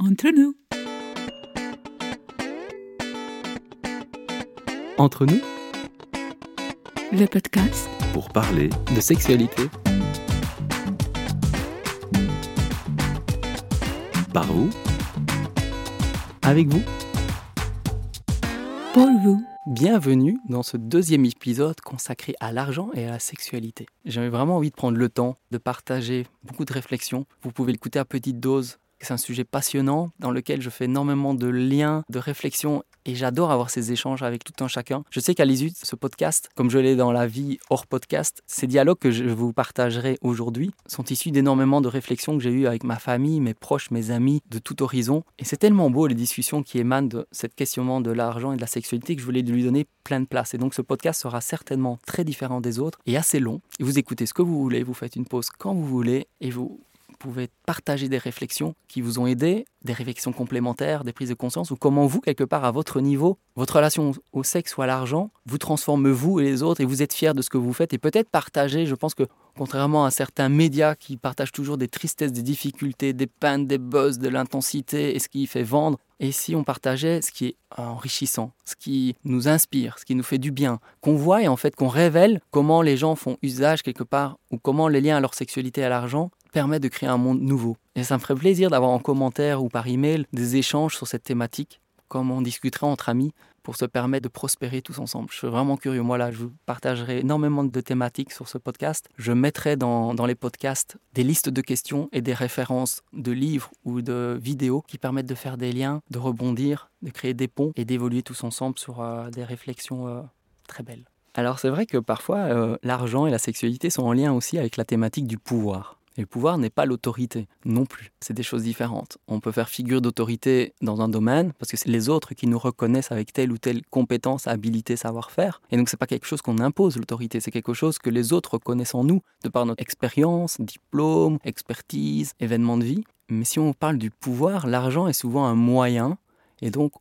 Entre nous. Entre nous, Le podcast pour parler de sexualité. Par vous, avec vous. pour vous. Bienvenue dans ce deuxième épisode consacré à l'argent et à la sexualité. J'avais vraiment envie de prendre le temps de partager beaucoup de réflexions. Vous pouvez l'écouter à petite dose. C'est un sujet passionnant dans lequel je fais énormément de liens, de réflexions et j'adore avoir ces échanges avec tout un chacun. Je sais qu'à l'issue de ce podcast, comme je l'ai dans la vie hors podcast, ces dialogues que je vous partagerai aujourd'hui sont issus d'énormément de réflexions que j'ai eues avec ma famille, mes proches, mes amis de tout horizon. Et c'est tellement beau les discussions qui émanent de cette questionnement de l'argent et de la sexualité que je voulais lui donner plein de place. Et donc ce podcast sera certainement très différent des autres et assez long. Vous écoutez ce que vous voulez, vous faites une pause quand vous voulez et vous pouvez partager des réflexions qui vous ont aidé, des réflexions complémentaires, des prises de conscience, ou comment vous, quelque part, à votre niveau, votre relation au sexe ou à l'argent, vous transforme vous et les autres, et vous êtes fiers de ce que vous faites, et peut-être partager, je pense que, contrairement à certains médias qui partagent toujours des tristesses, des difficultés, des peines, des buzz, de l'intensité, et ce qui fait vendre, et si on partageait ce qui est enrichissant, ce qui nous inspire, ce qui nous fait du bien, qu'on voit et en fait qu'on révèle comment les gens font usage quelque part, ou comment les liens à leur sexualité et à l'argent permet de créer un monde nouveau. Et ça me ferait plaisir d'avoir en commentaire ou par email des échanges sur cette thématique, comme on discuterait entre amis pour se permettre de prospérer tous ensemble. Je suis vraiment curieux. Moi, là, je vous partagerai énormément de thématiques sur ce podcast. Je mettrai dans, les podcasts des listes de questions et des références de livres ou de vidéos qui permettent de faire des liens, de rebondir, de créer des ponts et d'évoluer tous ensemble sur euh, des réflexions euh, très belles. Alors, c'est vrai que parfois, euh, l'argent et la sexualité sont en lien aussi avec la thématique du pouvoir. Et le pouvoir n'est pas l'autorité non plus. C'est des choses différentes. On peut faire figure d'autorité dans un domaine parce que c'est les autres qui nous reconnaissent avec telle ou telle compétence, habilité, savoir-faire. Et donc c'est pas quelque chose qu'on impose l'autorité, c'est quelque chose que les autres reconnaissent en nous de par notre expérience, diplôme, expertise, événement de vie. Mais si on parle du pouvoir, l'argent est souvent un moyen et donc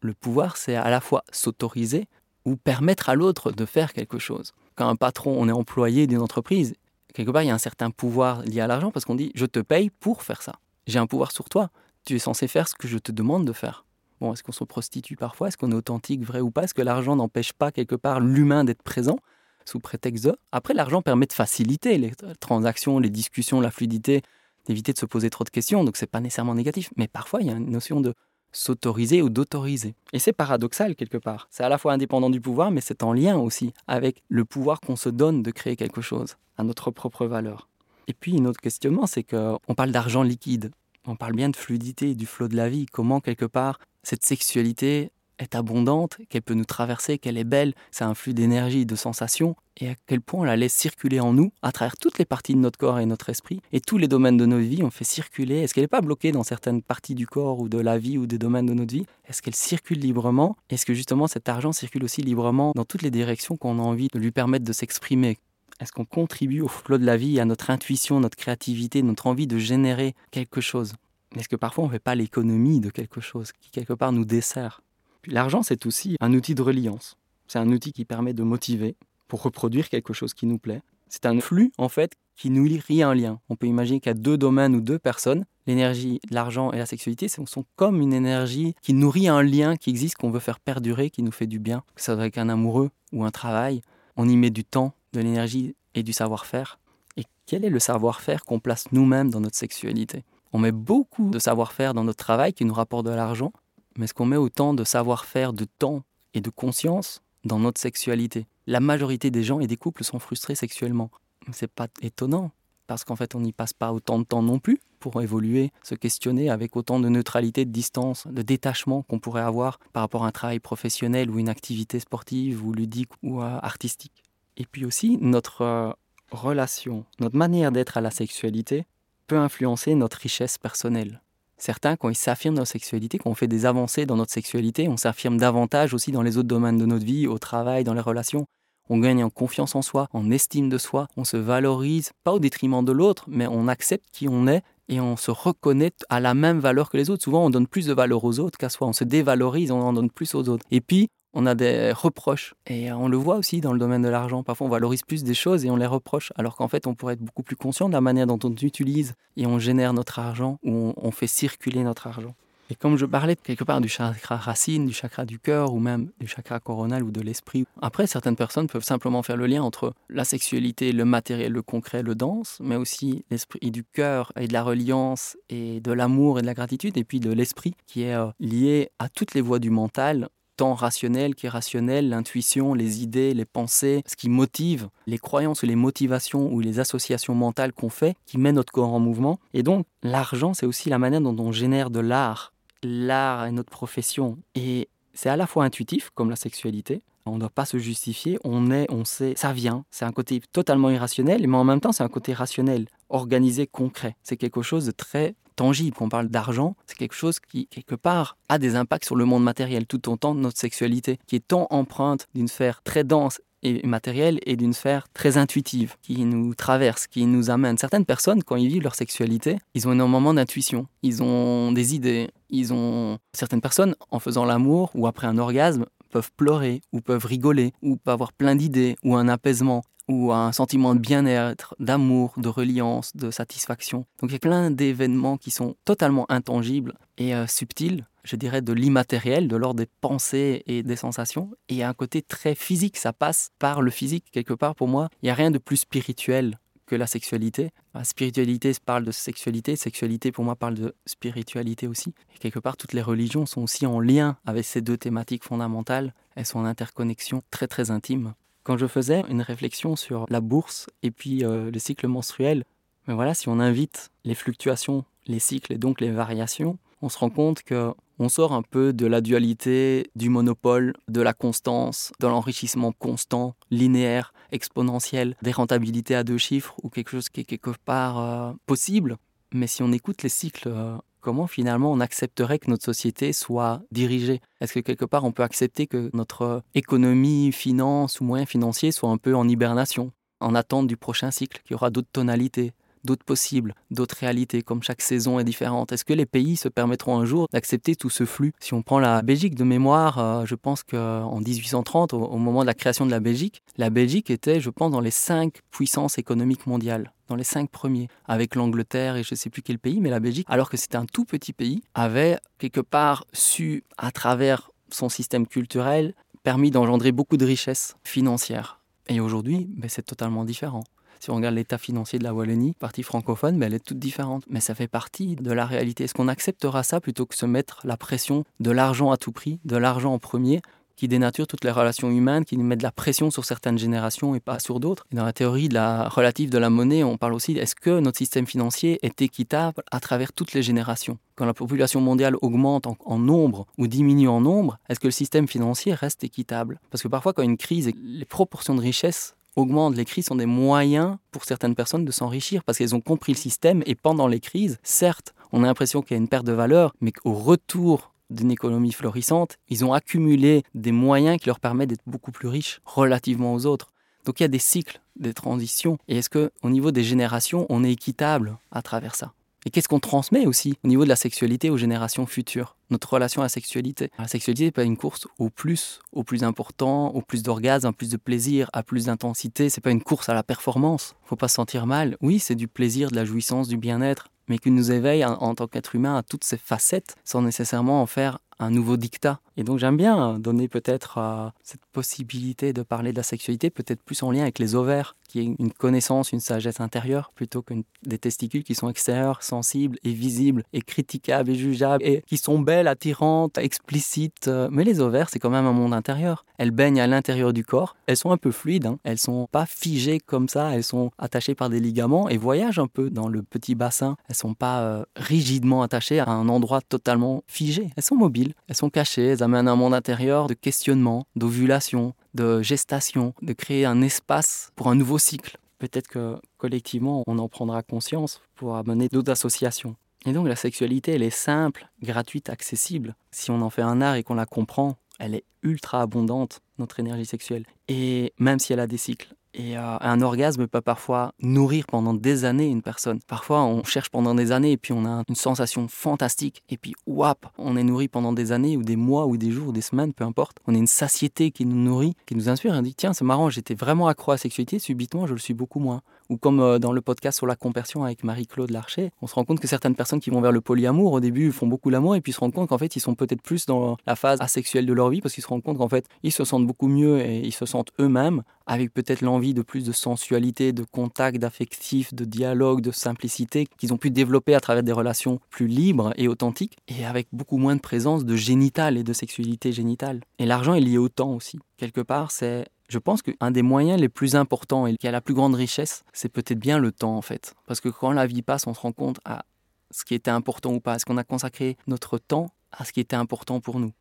le pouvoir c'est à la fois s'autoriser ou permettre à l'autre de faire quelque chose. Quand un patron, on est employé d'une entreprise, quelque part, il y a un certain pouvoir lié à l'argent parce qu'on dit je te paye pour faire ça. J'ai un pouvoir sur toi. Tu es censé faire ce que je te demande de faire. Bon, est-ce qu'on se prostitue parfois? Est-ce qu'on est authentique, vrai ou pas? Est-ce que l'argent n'empêche pas quelque part l'humain d'être présent sous prétexte de? Après, l'argent permet de faciliter les transactions, les discussions, la fluidité, d'éviter de se poser trop de questions. Donc, c'est pas nécessairement négatif. Mais parfois, il y a une notion de s'autoriser ou d'autoriser. Et c'est paradoxal quelque part. C'est à la fois indépendant du pouvoir, mais c'est en lien aussi avec le pouvoir qu'on se donne de créer quelque chose à notre propre valeur. Et puis, un autre questionnement, c'est qu'on parle d'argent liquide. On parle bien de fluidité, du flot de la vie. Comment, quelque part, cette sexualité est abondante, qu'elle peut nous traverser, qu'elle est belle, c'est un flux d'énergie, de sensations, et à quel point on la laisse circuler en nous, à travers toutes les parties de notre corps et notre esprit, et tous les domaines de notre vie, on fait circuler. Est-ce qu'elle n'est pas bloquée dans certaines parties du corps ou de la vie ou des domaines de notre vie? Est-ce qu'elle circule librement? Est-ce que justement cet argent circule aussi librement dans toutes les directions qu'on a envie de lui permettre de s'exprimer? Est-ce qu'on contribue au flot de la vie, à notre intuition, notre créativité, notre envie de générer quelque chose? Est-ce que parfois on ne fait pas l'économie de quelque chose qui quelque part nous dessert? L'argent, c'est aussi un outil de reliance. C'est un outil qui permet de motiver pour reproduire quelque chose qui nous plaît. C'est un flux, en fait, qui nous lie un lien. On peut imaginer qu'il y a deux domaines ou deux personnes. L'énergie, l'argent et la sexualité sont, comme une énergie qui nourrit un lien qui existe, qu'on veut faire perdurer, qui nous fait du bien. Que ça soit avec un amoureux ou un travail, on y met du temps, de l'énergie et du savoir-faire. Et quel est le savoir-faire qu'on place nous-mêmes dans notre sexualité? On met beaucoup de savoir-faire dans notre travail qui nous rapporte de l'argent, mais est-ce qu'on met autant de savoir-faire, de temps et de conscience dans notre sexualité La majorité des gens et des couples sont frustrés sexuellement. C'est pas étonnant, parce qu'en fait on n'y passe pas autant de temps non plus pour évoluer, se questionner avec autant de neutralité, de distance, de détachement qu'on pourrait avoir par rapport à un travail professionnel ou une activité sportive ou ludique ou euh, artistique. Et puis aussi, notre euh, relation, notre manière d'être à la sexualité peut influencer notre richesse personnelle. Certains, quand ils s'affirment dans leur sexualité, quand on fait des avancées dans notre sexualité, on s'affirme davantage aussi dans les autres domaines de notre vie, au travail, dans les relations. On gagne en confiance en soi, en estime de soi, on se valorise, pas au détriment de l'autre, mais on accepte qui on est et on se reconnaît à la même valeur que les autres. Souvent, on donne plus de valeur aux autres qu'à soi. On se dévalorise, on en donne plus aux autres. Et puis, on a des reproches. Et on le voit aussi dans le domaine de l'argent. Parfois, on valorise plus des choses et on les reproche, alors qu'en fait, on pourrait être beaucoup plus conscient de la manière dont on utilise et on génère notre argent ou on, fait circuler notre argent. Et comme je parlais quelque part du chakra racine, du chakra du cœur ou même du chakra coronal ou de l'esprit, après certaines personnes peuvent simplement faire le lien entre la sexualité, le matériel, le concret, le danse, mais aussi l'esprit du cœur et de la reliance et de l'amour et de la gratitude, et puis de l'esprit qui est euh, lié à toutes les voies du mental tant rationnel qu'irrationnel, l'intuition, les idées, les pensées, ce qui motive, les croyances ou les motivations ou les associations mentales qu'on fait qui mettent notre corps en mouvement. Et donc, l'argent, c'est aussi la manière dont on génère de l'art. L'art est notre profession. Et c'est à la fois intuitif, comme la sexualité, on ne doit pas se justifier, on est, on sait, ça vient. C'est un côté totalement irrationnel, mais en même temps, c'est un côté rationnel, organisé, concret. C'est quelque chose de très tangible. Quand on parle d'argent, c'est quelque chose qui, quelque part, a des impacts sur le monde matériel, tout autant de notre sexualité, qui est tant empreinte d'une sphère très dense et matérielle et d'une sphère très intuitive qui nous traverse, qui nous amène. Certaines personnes, quand ils vivent leur sexualité, ils ont énormément d'intuition, ils ont des idées, ils ont... Certaines personnes, en faisant l'amour ou après un orgasme, peuvent pleurer ou peuvent rigoler ou peuvent avoir plein d'idées ou un apaisement ou un sentiment de bien-être, d'amour, de reliance, de satisfaction. Donc il y a plein d'événements qui sont totalement intangibles et euh, subtils, je dirais de l'immatériel, de l'ordre des pensées et des sensations. Et a un côté très physique, ça passe par le physique quelque part pour moi. Il n'y a rien de plus spirituel que la sexualité. La spiritualité parle de sexualité, sexualité pour moi parle de spiritualité aussi. Et quelque part, toutes les religions sont aussi en lien avec ces deux thématiques fondamentales. Elles sont en interconnexion très très intime quand je faisais une réflexion sur la bourse et puis euh, le cycle menstruel, mais voilà, si on invite les fluctuations, les cycles et donc les variations, on se rend compte que on sort un peu de la dualité, du monopole, de la constance, de l'enrichissement constant, linéaire, exponentiel, des rentabilités à deux chiffres ou quelque chose qui est quelque part euh, possible. Mais si on écoute les cycles euh, comment finalement on accepterait que notre société soit dirigée? Est-ce que quelque part on peut accepter que notre économie, finance ou moyens financiers soient un peu en hibernation, en attente du prochain cycle, qu'il y aura d'autres tonalités d'autres possibles, d'autres réalités, comme chaque saison est différente? Est-ce que les pays se permettront un jour d'accepter tout ce flux? Si on prend la Belgique de mémoire, euh, je pense qu'en 1830, au, moment de la création de la Belgique, la Belgique était, je pense, dans les cinq puissances économiques mondiales dans les cinq premiers, avec l'Angleterre et je ne sais plus quel pays, mais la Belgique, alors que c'était un tout petit pays, avait quelque part su, à travers son système culturel, permis d'engendrer beaucoup de richesses financières. Et aujourd'hui, ben, c'est totalement différent. Si on regarde l'état financier de la Wallonie, partie francophone, ben, elle est toute différente. Mais ça fait partie de la réalité. Est-ce qu'on acceptera ça plutôt que se mettre la pression de l'argent à tout prix, de l'argent en premier qui dénature toutes les relations humaines, qui met de la pression sur certaines générations et pas sur d'autres. dans la théorie de la relative de la monnaie, on parle aussi est-ce que notre système financier est équitable à travers toutes les générations? Quand la population mondiale augmente en, nombre ou diminue en nombre, est-ce que le système financier reste équitable? Parce que parfois, quand une crise, les proportions de richesse augmentent, les crises sont des moyens pour certaines personnes de s'enrichir parce qu'elles ont compris le système et pendant les crises, certes, on a l'impression qu'il y a une perte de valeur, mais qu'au retour d'une économie florissante, ils ont accumulé des moyens qui leur permettent d'être beaucoup plus riches relativement aux autres. Donc il y a des cycles, des transitions. Et est-ce qu'au niveau des générations, on est équitable à travers ça? Et qu'est-ce qu'on transmet aussi au niveau de la sexualité aux générations futures? Notre relation à la sexualité. La sexualité n'est pas une course au plus, au plus important, au plus d'orgasme, à plus de plaisir, à plus d'intensité. C'est pas une course à la performance. Faut pas se sentir mal. Oui, c'est du plaisir, de la jouissance, du bien-être mais qui nous éveille en, tant qu'être humain à toutes ces facettes sans nécessairement en faire un nouveau dictat. Et donc j'aime bien donner peut-être euh, cette possibilité de parler de la sexualité, peut-être plus en lien avec les ovaires, qui est une connaissance, une sagesse intérieure, plutôt que des testicules qui sont extérieurs, sensibles et visibles, et critiquables et jugeables, et qui sont belles, attirantes, explicites. Mais les ovaires, c'est quand même un monde intérieur. Elles baignent à l'intérieur du corps, elles sont un peu fluides, hein. elles sont pas figées comme ça, elles sont attachées par des ligaments et voyagent un peu dans le petit bassin. Elles sont pas euh, rigidement attachées à un endroit totalement figé. Elles sont mobiles, elles sont cachées, elles amènent un monde intérieur de questionnement, d'ovulation, de gestation, de créer un espace pour un nouveau cycle. Peut-être que collectivement, on en prendra conscience pour amener d'autres associations. Et donc la sexualité, elle est simple, gratuite, accessible. Si on en fait un art et qu'on la comprend, elle est ultra abondante, notre énergie sexuelle. Et même si elle a des cycles, et un orgasme peut parfois nourrir pendant des années une personne. Parfois, on cherche pendant des années et puis on a une sensation fantastique. Et puis, wap, on est nourri pendant des années ou des mois ou des jours ou des semaines, peu importe. On a une satiété qui nous nourrit, qui nous inspire. Et on dit, tiens, c'est marrant, j'étais vraiment accro à la sexualité, subitement, je le suis beaucoup moins. Ou comme euh, dans le podcast sur la compersion avec Marie-Claude Larcher, on se rend compte que certaines personnes qui vont vers le polyamour, au début, font beaucoup l'amour et puis se rendent compte qu'en fait, ils sont peut-être plus dans la phase asexuelle de leur vie parce qu'ils se rendent compte qu'en fait, ils se sentent beaucoup mieux et ils se sentent eux-mêmes avec peut-être l'envie de plus de sensualité, de contact, d'affectif, de dialogue, de simplicité qu'ils ont pu développer à travers des relations plus libres et authentiques et avec beaucoup moins de présence de génital et de sexualité génitale. Et l'argent est lié au temps aussi. Quelque part, c'est je pense qu'un des moyens les plus importants et qui a la plus grande richesse, c'est peut-être bien le temps en fait. Parce que quand la vie passe, on se rend compte à ce qui était important ou pas. Est-ce qu'on a consacré notre temps à ce qui était important pour nous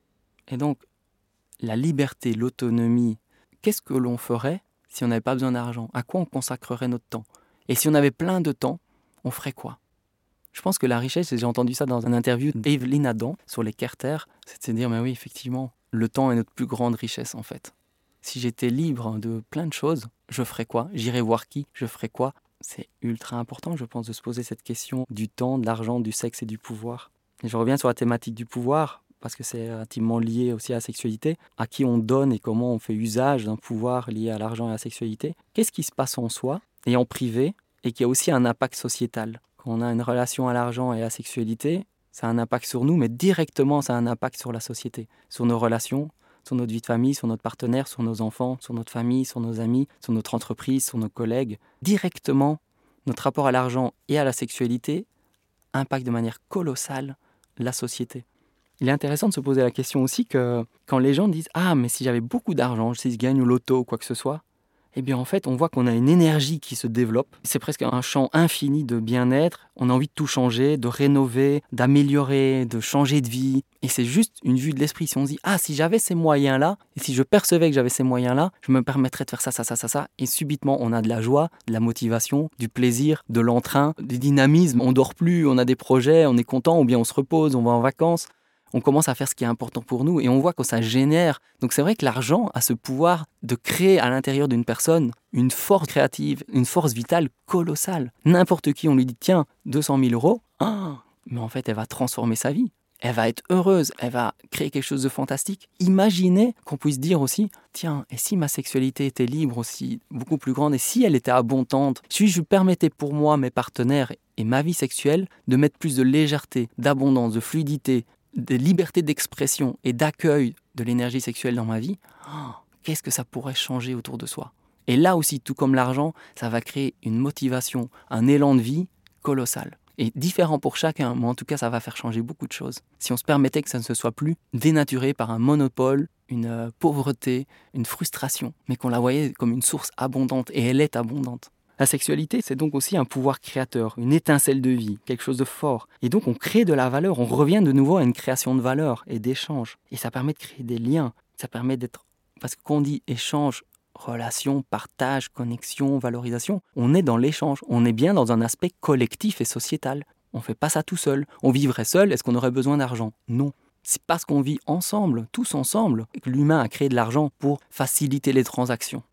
Et donc, la liberté, l'autonomie, qu'est-ce que l'on ferait si on n'avait pas besoin d'argent? À quoi on consacrerait notre temps? Et si on avait plein de temps, on ferait quoi? Je pense que la richesse, j'ai entendu ça dans une interview d'Evelyn Adam sur les Carter, c'est de se dire, mais oui, effectivement, le temps est notre plus grande richesse en fait si j'étais libre de plein de choses, je ferais quoi? J'irais voir qui? Je ferais quoi? C'est ultra important, je pense, de se poser cette question du temps, de l'argent, du sexe et du pouvoir. Et je reviens sur la thématique du pouvoir, parce que c'est intimement lié aussi à la sexualité, à qui on donne et comment on fait usage d'un pouvoir lié à l'argent et à la sexualité? Qu'est-ce qui se passe en soi et en privé, et qui a aussi un impact sociétal? Quand on a une relation à l'argent et à la sexualité, ça a un impact sur nous, mais directement ça a un impact sur la société, sur nos relations, sur notre vie de famille, sur notre partenaire, sur nos enfants, sur notre famille, sur nos amis, sur notre entreprise, sur nos collègues. Directement, notre rapport à l'argent et à la sexualité impacte de manière colossale la société. Il est intéressant de se poser la question aussi que quand les gens disent Ah, mais si j'avais beaucoup d'argent, si je gagne au loto ou quoi que ce soit, eh bien en fait, on voit qu'on a une énergie qui se développe. C'est presque un champ infini de bien-être. On a envie de tout changer, de rénover, d'améliorer, de changer de vie. Et c'est juste une vue de l'esprit. Si on se dit, ah, si j'avais ces moyens-là, et si je percevais que j'avais ces moyens-là, je me permettrais de faire ça, ça, ça, ça, ça. Et subitement, on a de la joie, de la motivation, du plaisir, de l'entrain, du dynamisme. On dort plus, on a des projets, on est content, ou bien on se repose, on va en vacances on commence à faire ce qui est important pour nous et on voit que ça génère. Donc c'est vrai que l'argent a ce pouvoir de créer à l'intérieur d'une personne une force créative, une force vitale colossale. N'importe qui, on lui dit tiens, 200 000 euros, ah, mais en fait elle va transformer sa vie. Elle va être heureuse, elle va créer quelque chose de fantastique. Imaginez qu'on puisse dire aussi, tiens, et si ma sexualité était libre aussi, beaucoup plus grande, et si elle était abondante, si je permettais pour moi, mes partenaires et ma vie sexuelle de mettre plus de légèreté, d'abondance, de fluidité, de liberté d'expression et d'accueil de l'énergie sexuelle dans ma vie, oh, qu'est-ce que ça pourrait changer autour de soi? Et là aussi, tout comme l'argent, ça va créer une motivation, un élan de vie colossal. Et différent pour chacun, mais en tout cas, ça va faire changer beaucoup de choses. Si on se permettait que ça ne se soit plus dénaturé par un monopole, une euh, pauvreté, une frustration, mais qu'on la voyait comme une source abondante, et elle est abondante. La sexualité, c'est donc aussi un pouvoir créateur, une étincelle de vie, quelque chose de fort. Et donc on crée de la valeur, on revient de nouveau à une création de valeur et d'échange. Et ça permet de créer des liens, ça permet d'être... Parce que quand on dit échange, relation, partage, connexion, valorisation, on est dans l'échange, on est bien dans un aspect collectif et sociétal. On ne fait pas ça tout seul. On vivrait seul, est-ce qu'on aurait besoin d'argent? Non. C'est parce qu'on vit ensemble, tous ensemble, que l'humain a créé de l'argent pour faciliter les transactions.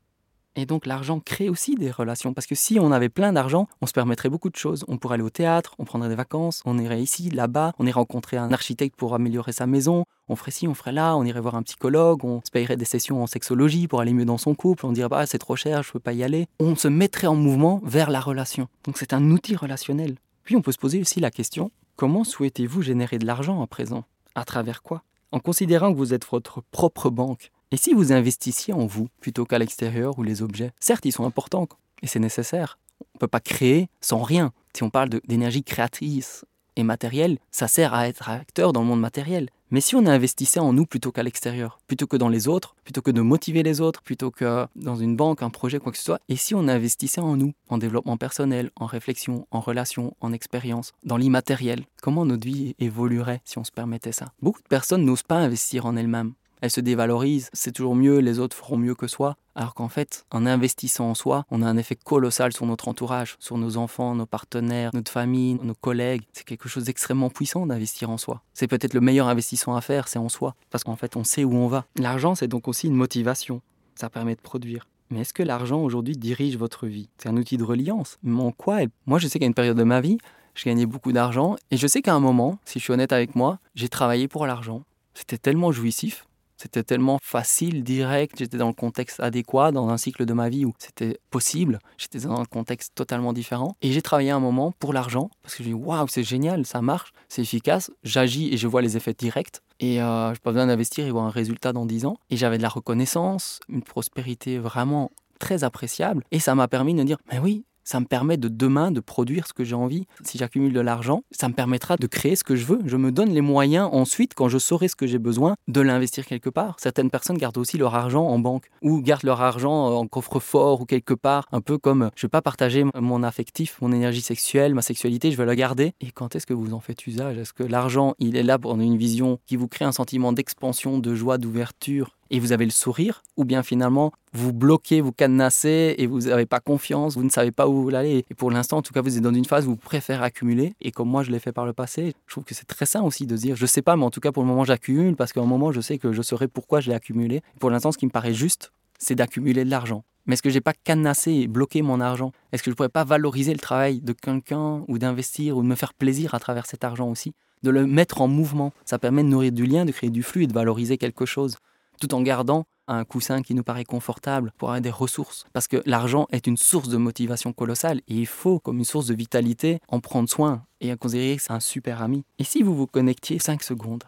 Et donc l'argent crée aussi des relations, parce que si on avait plein d'argent, on se permettrait beaucoup de choses. On pourrait aller au théâtre, on prendrait des vacances, on irait ici, là-bas, on irait rencontrer un architecte pour améliorer sa maison, on ferait ci, on ferait là, on irait voir un psychologue, on se payerait des sessions en sexologie pour aller mieux dans son couple, on dirait bah c'est trop cher, je peux pas y aller. On se mettrait en mouvement vers la relation. Donc c'est un outil relationnel. Puis on peut se poser aussi la question, comment souhaitez-vous générer de l'argent à présent? À travers quoi? En considérant que vous êtes votre propre banque, et si vous investissiez en vous plutôt qu'à l'extérieur ou les objets? Certes, ils sont importants et c'est nécessaire. On ne peut pas créer sans rien. Si on parle d'énergie créatrice et matérielle, ça sert à être acteur dans le monde matériel. Mais si on investissait en nous plutôt qu'à l'extérieur, plutôt que dans les autres, plutôt que de motiver les autres, plutôt que dans une banque, un projet, quoi que ce soit, et si on investissait en nous, en développement personnel, en réflexion, en relation, en expérience, dans l'immatériel, comment notre vie évoluerait si on se permettait ça? Beaucoup de personnes n'osent pas investir en elles-mêmes elle se dévalorise, c'est toujours mieux, les autres feront mieux que soi. Alors qu'en fait, en investissant en soi, on a un effet colossal sur notre entourage, sur nos enfants, nos partenaires, notre famille, nos collègues. C'est quelque chose d'extrêmement puissant d'investir en soi. C'est peut-être le meilleur investissement à faire, c'est en soi, parce qu'en fait, on sait où on va. L'argent, c'est donc aussi une motivation. Ça permet de produire. Mais est-ce que l'argent aujourd'hui dirige votre vie? C'est un outil de reliance. Mais en quoi Moi, je sais qu'à une période de ma vie, je gagnais beaucoup d'argent. Et je sais qu'à un moment, si je suis honnête avec moi, j'ai travaillé pour l'argent. C'était tellement jouissif. C'était tellement facile, direct, j'étais dans le contexte adéquat, dans un cycle de ma vie où c'était possible, j'étais dans un contexte totalement différent. Et j'ai travaillé un moment pour l'argent, parce que j'ai dit, waouh, c'est génial, ça marche, c'est efficace, j'agis et je vois les effets directs. Et euh, je pas besoin d'investir et voir un résultat dans 10 ans. Et j'avais de la reconnaissance, une prospérité vraiment très appréciable. Et ça m'a permis de me dire, mais oui, ça me permet de demain de produire ce que j'ai envie. Si j'accumule de l'argent, ça me permettra de créer ce que je veux. Je me donne les moyens ensuite, quand je saurai ce que j'ai besoin, de l'investir quelque part. Certaines personnes gardent aussi leur argent en banque ou gardent leur argent en coffre-fort ou quelque part, un peu comme je ne vais pas partager mon affectif, mon énergie sexuelle, ma sexualité, je vais la garder. Et quand est-ce que vous en faites usage? Est-ce que l'argent, il est là pour une vision qui vous crée un sentiment d'expansion, de joie, d'ouverture? Et vous avez le sourire, ou bien finalement vous bloquez, vous cadenassez et vous n'avez pas confiance, vous ne savez pas où vous allez. Et pour l'instant, en tout cas, vous êtes dans une phase où vous préférez accumuler. Et comme moi, je l'ai fait par le passé, je trouve que c'est très sain aussi de dire, je sais pas, mais en tout cas, pour le moment, j'accumule parce qu'à un moment, je sais que je saurai pourquoi je l'ai accumulé. Pour l'instant, ce qui me paraît juste, c'est d'accumuler de l'argent. Mais est-ce que j'ai pas cadenassé et bloqué mon argent? Est-ce que je pourrais pas valoriser le travail de quelqu'un ou d'investir ou de me faire plaisir à travers cet argent aussi? De le mettre en mouvement. Ça permet de nourrir du lien, de créer du flux et de valoriser quelque chose tout en gardant un coussin qui nous paraît confortable pour avoir des ressources. Parce que l'argent est une source de motivation colossale et il faut, comme une source de vitalité, en prendre soin et considérer que c'est un super ami. Et si vous vous connectiez 5 secondes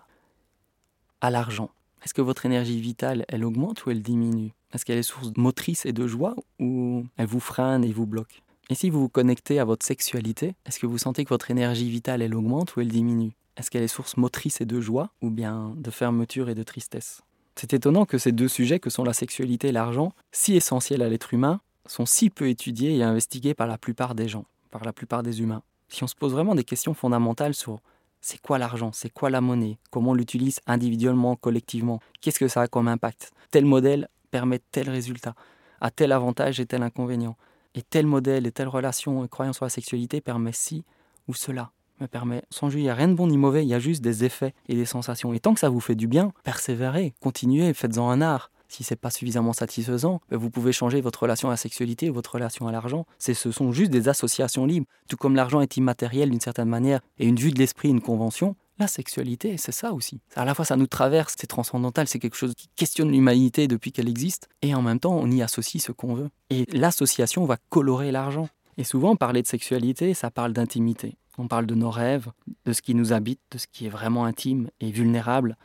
à l'argent, est-ce que votre énergie vitale, elle augmente ou elle diminue? Est-ce qu'elle est source motrice et de joie ou elle vous freine et vous bloque? Et si vous vous connectez à votre sexualité, est-ce que vous sentez que votre énergie vitale, elle augmente ou elle diminue? Est-ce qu'elle est source motrice et de joie ou bien de fermeture et de tristesse? C'est étonnant que ces deux sujets, que sont la sexualité et l'argent, si essentiels à l'être humain, sont si peu étudiés et investigués par la plupart des gens, par la plupart des humains. Si on se pose vraiment des questions fondamentales sur c'est quoi l'argent, c'est quoi la monnaie, comment on l'utilise individuellement, collectivement, qu'est-ce que ça a comme impact, tel modèle permet tel résultat, a tel avantage et tel inconvénient, et tel modèle et telle relation et croyance sur la sexualité permet ci ou cela me permet, sans jus, il n'y a rien de bon ni mauvais, il y a juste des effets et des sensations. Et tant que ça vous fait du bien, persévérez, continuez, faites-en un art. Si c'est pas suffisamment satisfaisant, ben, vous pouvez changer votre relation à la sexualité, votre relation à l'argent. Ce sont juste des associations libres. Tout comme l'argent est immatériel d'une certaine manière et une vue de l'esprit, une convention, la sexualité, c'est ça aussi. À la fois, ça nous traverse, c'est transcendantal, c'est quelque chose qui questionne l'humanité depuis qu'elle existe, et en même temps, on y associe ce qu'on veut. Et l'association va colorer l'argent. Et souvent, parler de sexualité, ça parle d'intimité. On parle de nos rêves, de ce qui nous habite, de ce qui est vraiment intime et vulnérable.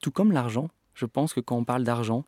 Tout comme l'argent, je pense que quand on parle d'argent,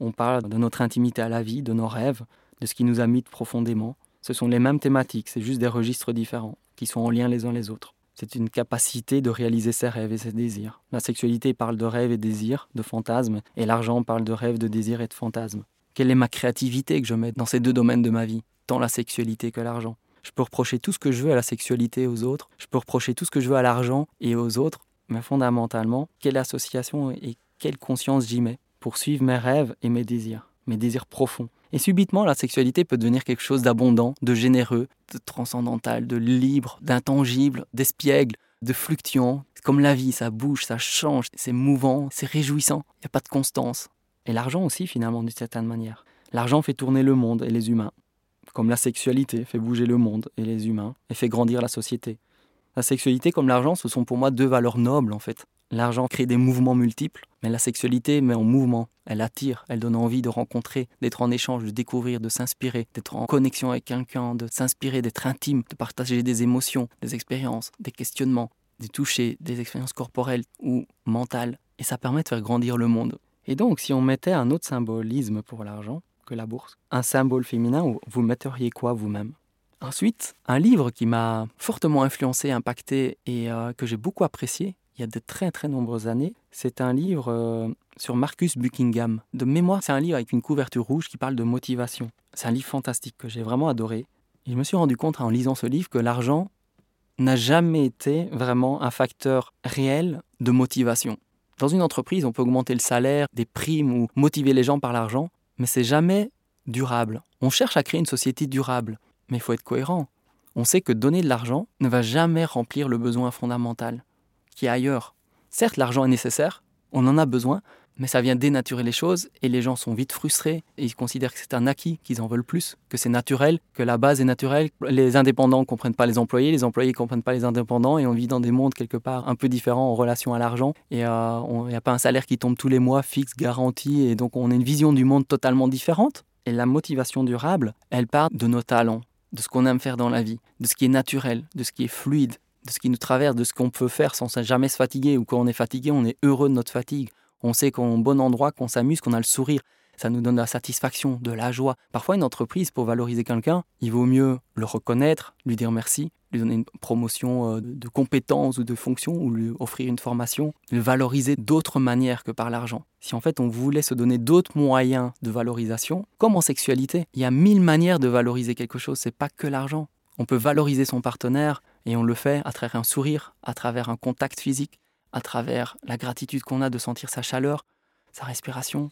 on parle de notre intimité à la vie, de nos rêves, de ce qui nous habite profondément. Ce sont les mêmes thématiques, c'est juste des registres différents, qui sont en lien les uns les autres. C'est une capacité de réaliser ses rêves et ses désirs. La sexualité parle de rêves et désirs, de fantasmes, et l'argent parle de rêves, de désirs et de fantasmes. Quelle est ma créativité que je mets dans ces deux domaines de ma vie, tant la sexualité que l'argent? Je peux reprocher tout ce que je veux à la sexualité aux autres. Je peux reprocher tout ce que je veux à l'argent et aux autres. Mais fondamentalement, quelle association et quelle conscience j'y mets pour suivre mes rêves et mes désirs, mes désirs profonds. Et subitement, la sexualité peut devenir quelque chose d'abondant, de généreux, de transcendantal, de libre, d'intangible, d'espiègle, de fluctuant. Comme la vie, ça bouge, ça change, c'est mouvant, c'est réjouissant, il n'y a pas de constance. Et l'argent aussi, finalement, d'une certaine manière. L'argent fait tourner le monde et les humains comme la sexualité fait bouger le monde et les humains et fait grandir la société. La sexualité comme l'argent, ce sont pour moi deux valeurs nobles en fait. L'argent crée des mouvements multiples, mais la sexualité met en mouvement, elle attire, elle donne envie de rencontrer, d'être en échange, de découvrir, de s'inspirer, d'être en connexion avec quelqu'un, de s'inspirer, d'être intime, de partager des émotions, des expériences, des questionnements, des touchés, des expériences corporelles ou mentales. Et ça permet de faire grandir le monde. Et donc, si on mettait un autre symbolisme pour l'argent, la bourse. Un symbole féminin, vous metteriez quoi vous-même? Ensuite, un livre qui m'a fortement influencé, impacté et euh, que j'ai beaucoup apprécié il y a de très très nombreuses années, c'est un livre euh, sur Marcus Buckingham. De mémoire, c'est un livre avec une couverture rouge qui parle de motivation. C'est un livre fantastique que j'ai vraiment adoré. Et je me suis rendu compte en lisant ce livre que l'argent n'a jamais été vraiment un facteur réel de motivation. Dans une entreprise, on peut augmenter le salaire, des primes ou motiver les gens par l'argent, mais c'est jamais durable. On cherche à créer une société durable, mais il faut être cohérent. On sait que donner de l'argent ne va jamais remplir le besoin fondamental, qui est ailleurs. Certes, l'argent est nécessaire, on en a besoin, mais ça vient dénaturer les choses et les gens sont vite frustrés et ils considèrent que c'est un acquis, qu'ils en veulent plus, que c'est naturel, que la base est naturelle. Les indépendants ne comprennent pas les employés, les employés ne comprennent pas les indépendants et on vit dans des mondes quelque part un peu différents en relation à l'argent et euh, il n'y a pas un salaire qui tombe tous les mois fixe, garanti et donc on a une vision du monde totalement différente. Et la motivation durable, elle part de nos talents, de ce qu'on aime faire dans la vie, de ce qui est naturel, de ce qui est fluide, de ce qui nous traverse, de ce qu'on peut faire sans jamais se fatiguer ou quand on est fatigué, on est heureux de notre fatigue. On sait qu'on bon endroit, qu'on s'amuse, qu'on a le sourire. Ça nous donne de la satisfaction, de la joie. Parfois, une entreprise, pour valoriser quelqu'un, il vaut mieux le reconnaître, lui dire merci, lui donner une promotion euh, de compétences ou de fonctions, ou lui offrir une formation, le valoriser d'autres manières que par l'argent. Si en fait on voulait se donner d'autres moyens de valorisation, comme en sexualité, il y a mille manières de valoriser quelque chose, c'est pas que l'argent. On peut valoriser son partenaire et on le fait à travers un sourire, à travers un contact physique, à travers la gratitude qu'on a de sentir sa chaleur, sa respiration,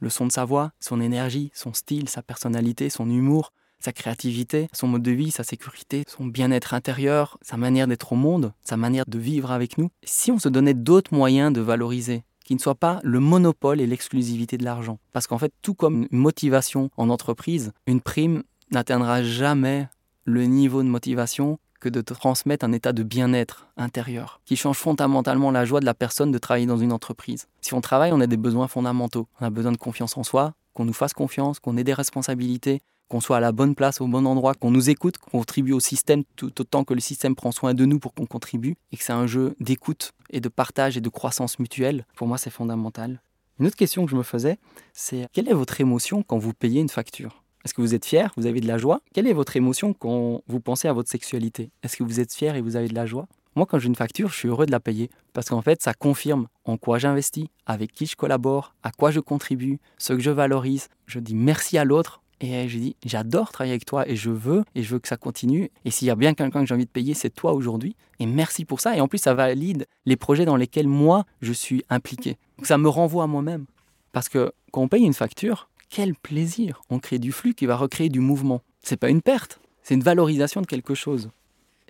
le son de sa voix, son énergie, son style, sa personnalité, son humour, sa créativité, son mode de vie, sa sécurité, son bien-être intérieur, sa manière d'être au monde, sa manière de vivre avec nous. Si on se donnait d'autres moyens de valoriser, qui ne soient pas le monopole et l'exclusivité de l'argent. Parce qu'en fait, tout comme une motivation en entreprise, une prime n'atteindra jamais le niveau de motivation que de transmettre un état de bien-être intérieur, qui change fondamentalement la joie de la personne de travailler dans une entreprise. Si on travaille, on a des besoins fondamentaux. On a besoin de confiance en soi, qu'on nous fasse confiance, qu'on ait des responsabilités, qu'on soit à la bonne place, au bon endroit, qu'on nous écoute, qu'on contribue au système tout autant que le système prend soin de nous pour qu'on contribue, et que c'est un jeu d'écoute et de partage et de croissance mutuelle. Pour moi, c'est fondamental. Une autre question que je me faisais, c'est quelle est votre émotion quand vous payez une facture? Est-ce que vous êtes fier? Vous avez de la joie? Quelle est votre émotion quand vous pensez à votre sexualité? Est-ce que vous êtes fier et vous avez de la joie? Moi, quand j'ai une facture, je suis heureux de la payer parce qu'en fait, ça confirme en quoi j'investis, avec qui je collabore, à quoi je contribue, ce que je valorise. Je dis merci à l'autre et je dis j'adore travailler avec toi et je veux et je veux que ça continue. Et s'il y a bien quelqu'un que j'ai envie de payer, c'est toi aujourd'hui. Et merci pour ça. Et en plus, ça valide les projets dans lesquels moi je suis impliqué. Donc ça me renvoie à moi-même. Parce que quand on paye une facture, quel plaisir On crée du flux qui va recréer du mouvement. C'est pas une perte, c'est une valorisation de quelque chose.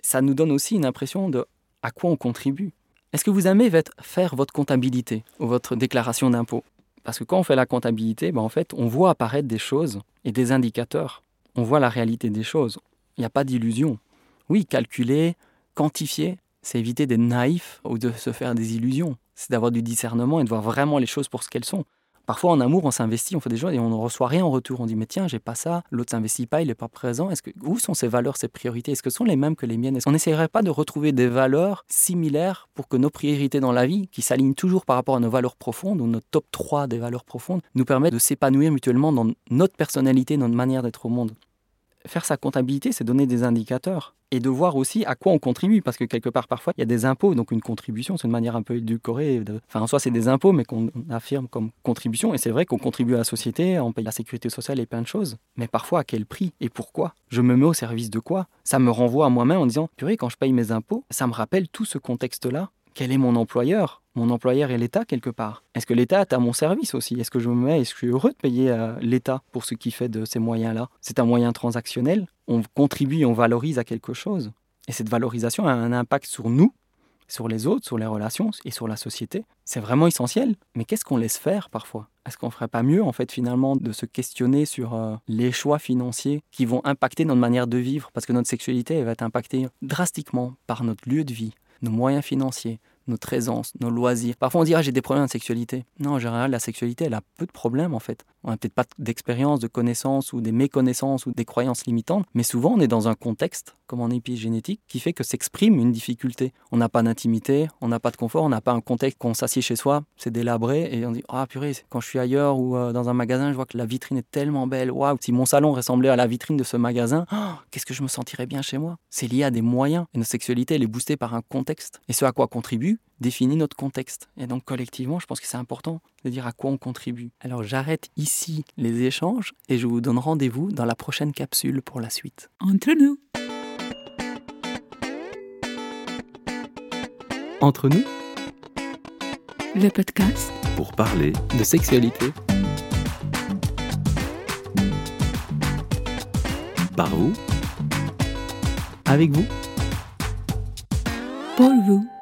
Ça nous donne aussi une impression de à quoi on contribue. Est-ce que vous aimez faire votre comptabilité ou votre déclaration d'impôt? Parce que quand on fait la comptabilité, ben en fait, on voit apparaître des choses et des indicateurs. On voit la réalité des choses. Il n'y a pas d'illusion. Oui, calculer, quantifier, c'est éviter d'être naïf ou de se faire des illusions. C'est d'avoir du discernement et de voir vraiment les choses pour ce qu'elles sont. Parfois, en amour, on s'investit, on fait des choses et on ne reçoit rien en retour. On dit, mais tiens, j'ai pas ça, l'autre s'investit pas, il n'est pas présent. Est-ce que, où sont ses valeurs, ses priorités? Est-ce que ce sont les mêmes que les miennes? Est-ce qu'on n'essayerait pas de retrouver des valeurs similaires pour que nos priorités dans la vie, qui s'alignent toujours par rapport à nos valeurs profondes, ou notre top 3 des valeurs profondes, nous permettent de s'épanouir mutuellement dans notre personnalité, notre manière d'être au monde? Faire sa comptabilité, c'est donner des indicateurs et de voir aussi à quoi on contribue. Parce que quelque part, parfois, il y a des impôts, donc une contribution, c'est une manière un peu édulcorée. Enfin, en soi, c'est des impôts, mais qu'on affirme comme contribution. Et c'est vrai qu'on contribue à la société, on paye la sécurité sociale et plein de choses. Mais parfois, à quel prix et pourquoi? Je me mets au service de quoi? Ça me renvoie à moi-même en disant, purée, quand je paye mes impôts, ça me rappelle tout ce contexte-là quel est mon employeur? Mon employeur est l'État quelque part. Est-ce que l'État est à mon service aussi? Est-ce que je me mets, est-ce que je suis heureux de payer euh, l'État pour ce qu'il fait de ces moyens-là? C'est un moyen transactionnel. On contribue, on valorise à quelque chose. Et cette valorisation a un impact sur nous, sur les autres, sur les relations et sur la société. C'est vraiment essentiel. Mais qu'est-ce qu'on laisse faire parfois? Est-ce qu'on ferait pas mieux en fait finalement de se questionner sur euh, les choix financiers qui vont impacter notre manière de vivre? Parce que notre sexualité elle va être impactée drastiquement par notre lieu de vie, nos moyens financiers, notre aisance, nos loisirs. Parfois on dit ah j'ai des problèmes de sexualité. Non, en général la sexualité elle a peu de problèmes en fait. On n'a peut-être pas d'expérience, de connaissances ou des méconnaissances ou des croyances limitantes, mais souvent on est dans un contexte, comme en épigénétique, qui fait que s'exprime une difficulté. On n'a pas d'intimité, on n'a pas de confort, on n'a pas un contexte qu'on s'assied chez soi, c'est délabré et on dit ah purée, quand je suis ailleurs ou euh, dans un magasin, je vois que la vitrine est tellement belle. Waouh, si mon salon ressemblait à la vitrine de ce magasin, oh, qu'est-ce que je me sentirais bien chez moi? C'est lié à des moyens. Et notre sexualité elle est boostée par un contexte. Et ce à quoi contribue définit notre contexte. Et donc collectivement, je pense que c'est important de dire à quoi on contribue. Alors j'arrête ici les échanges et je vous donne rendez-vous dans la prochaine capsule pour la suite. Entre nous. Entre nous Le podcast pour parler de sexualité par vous avec vous. pour vous.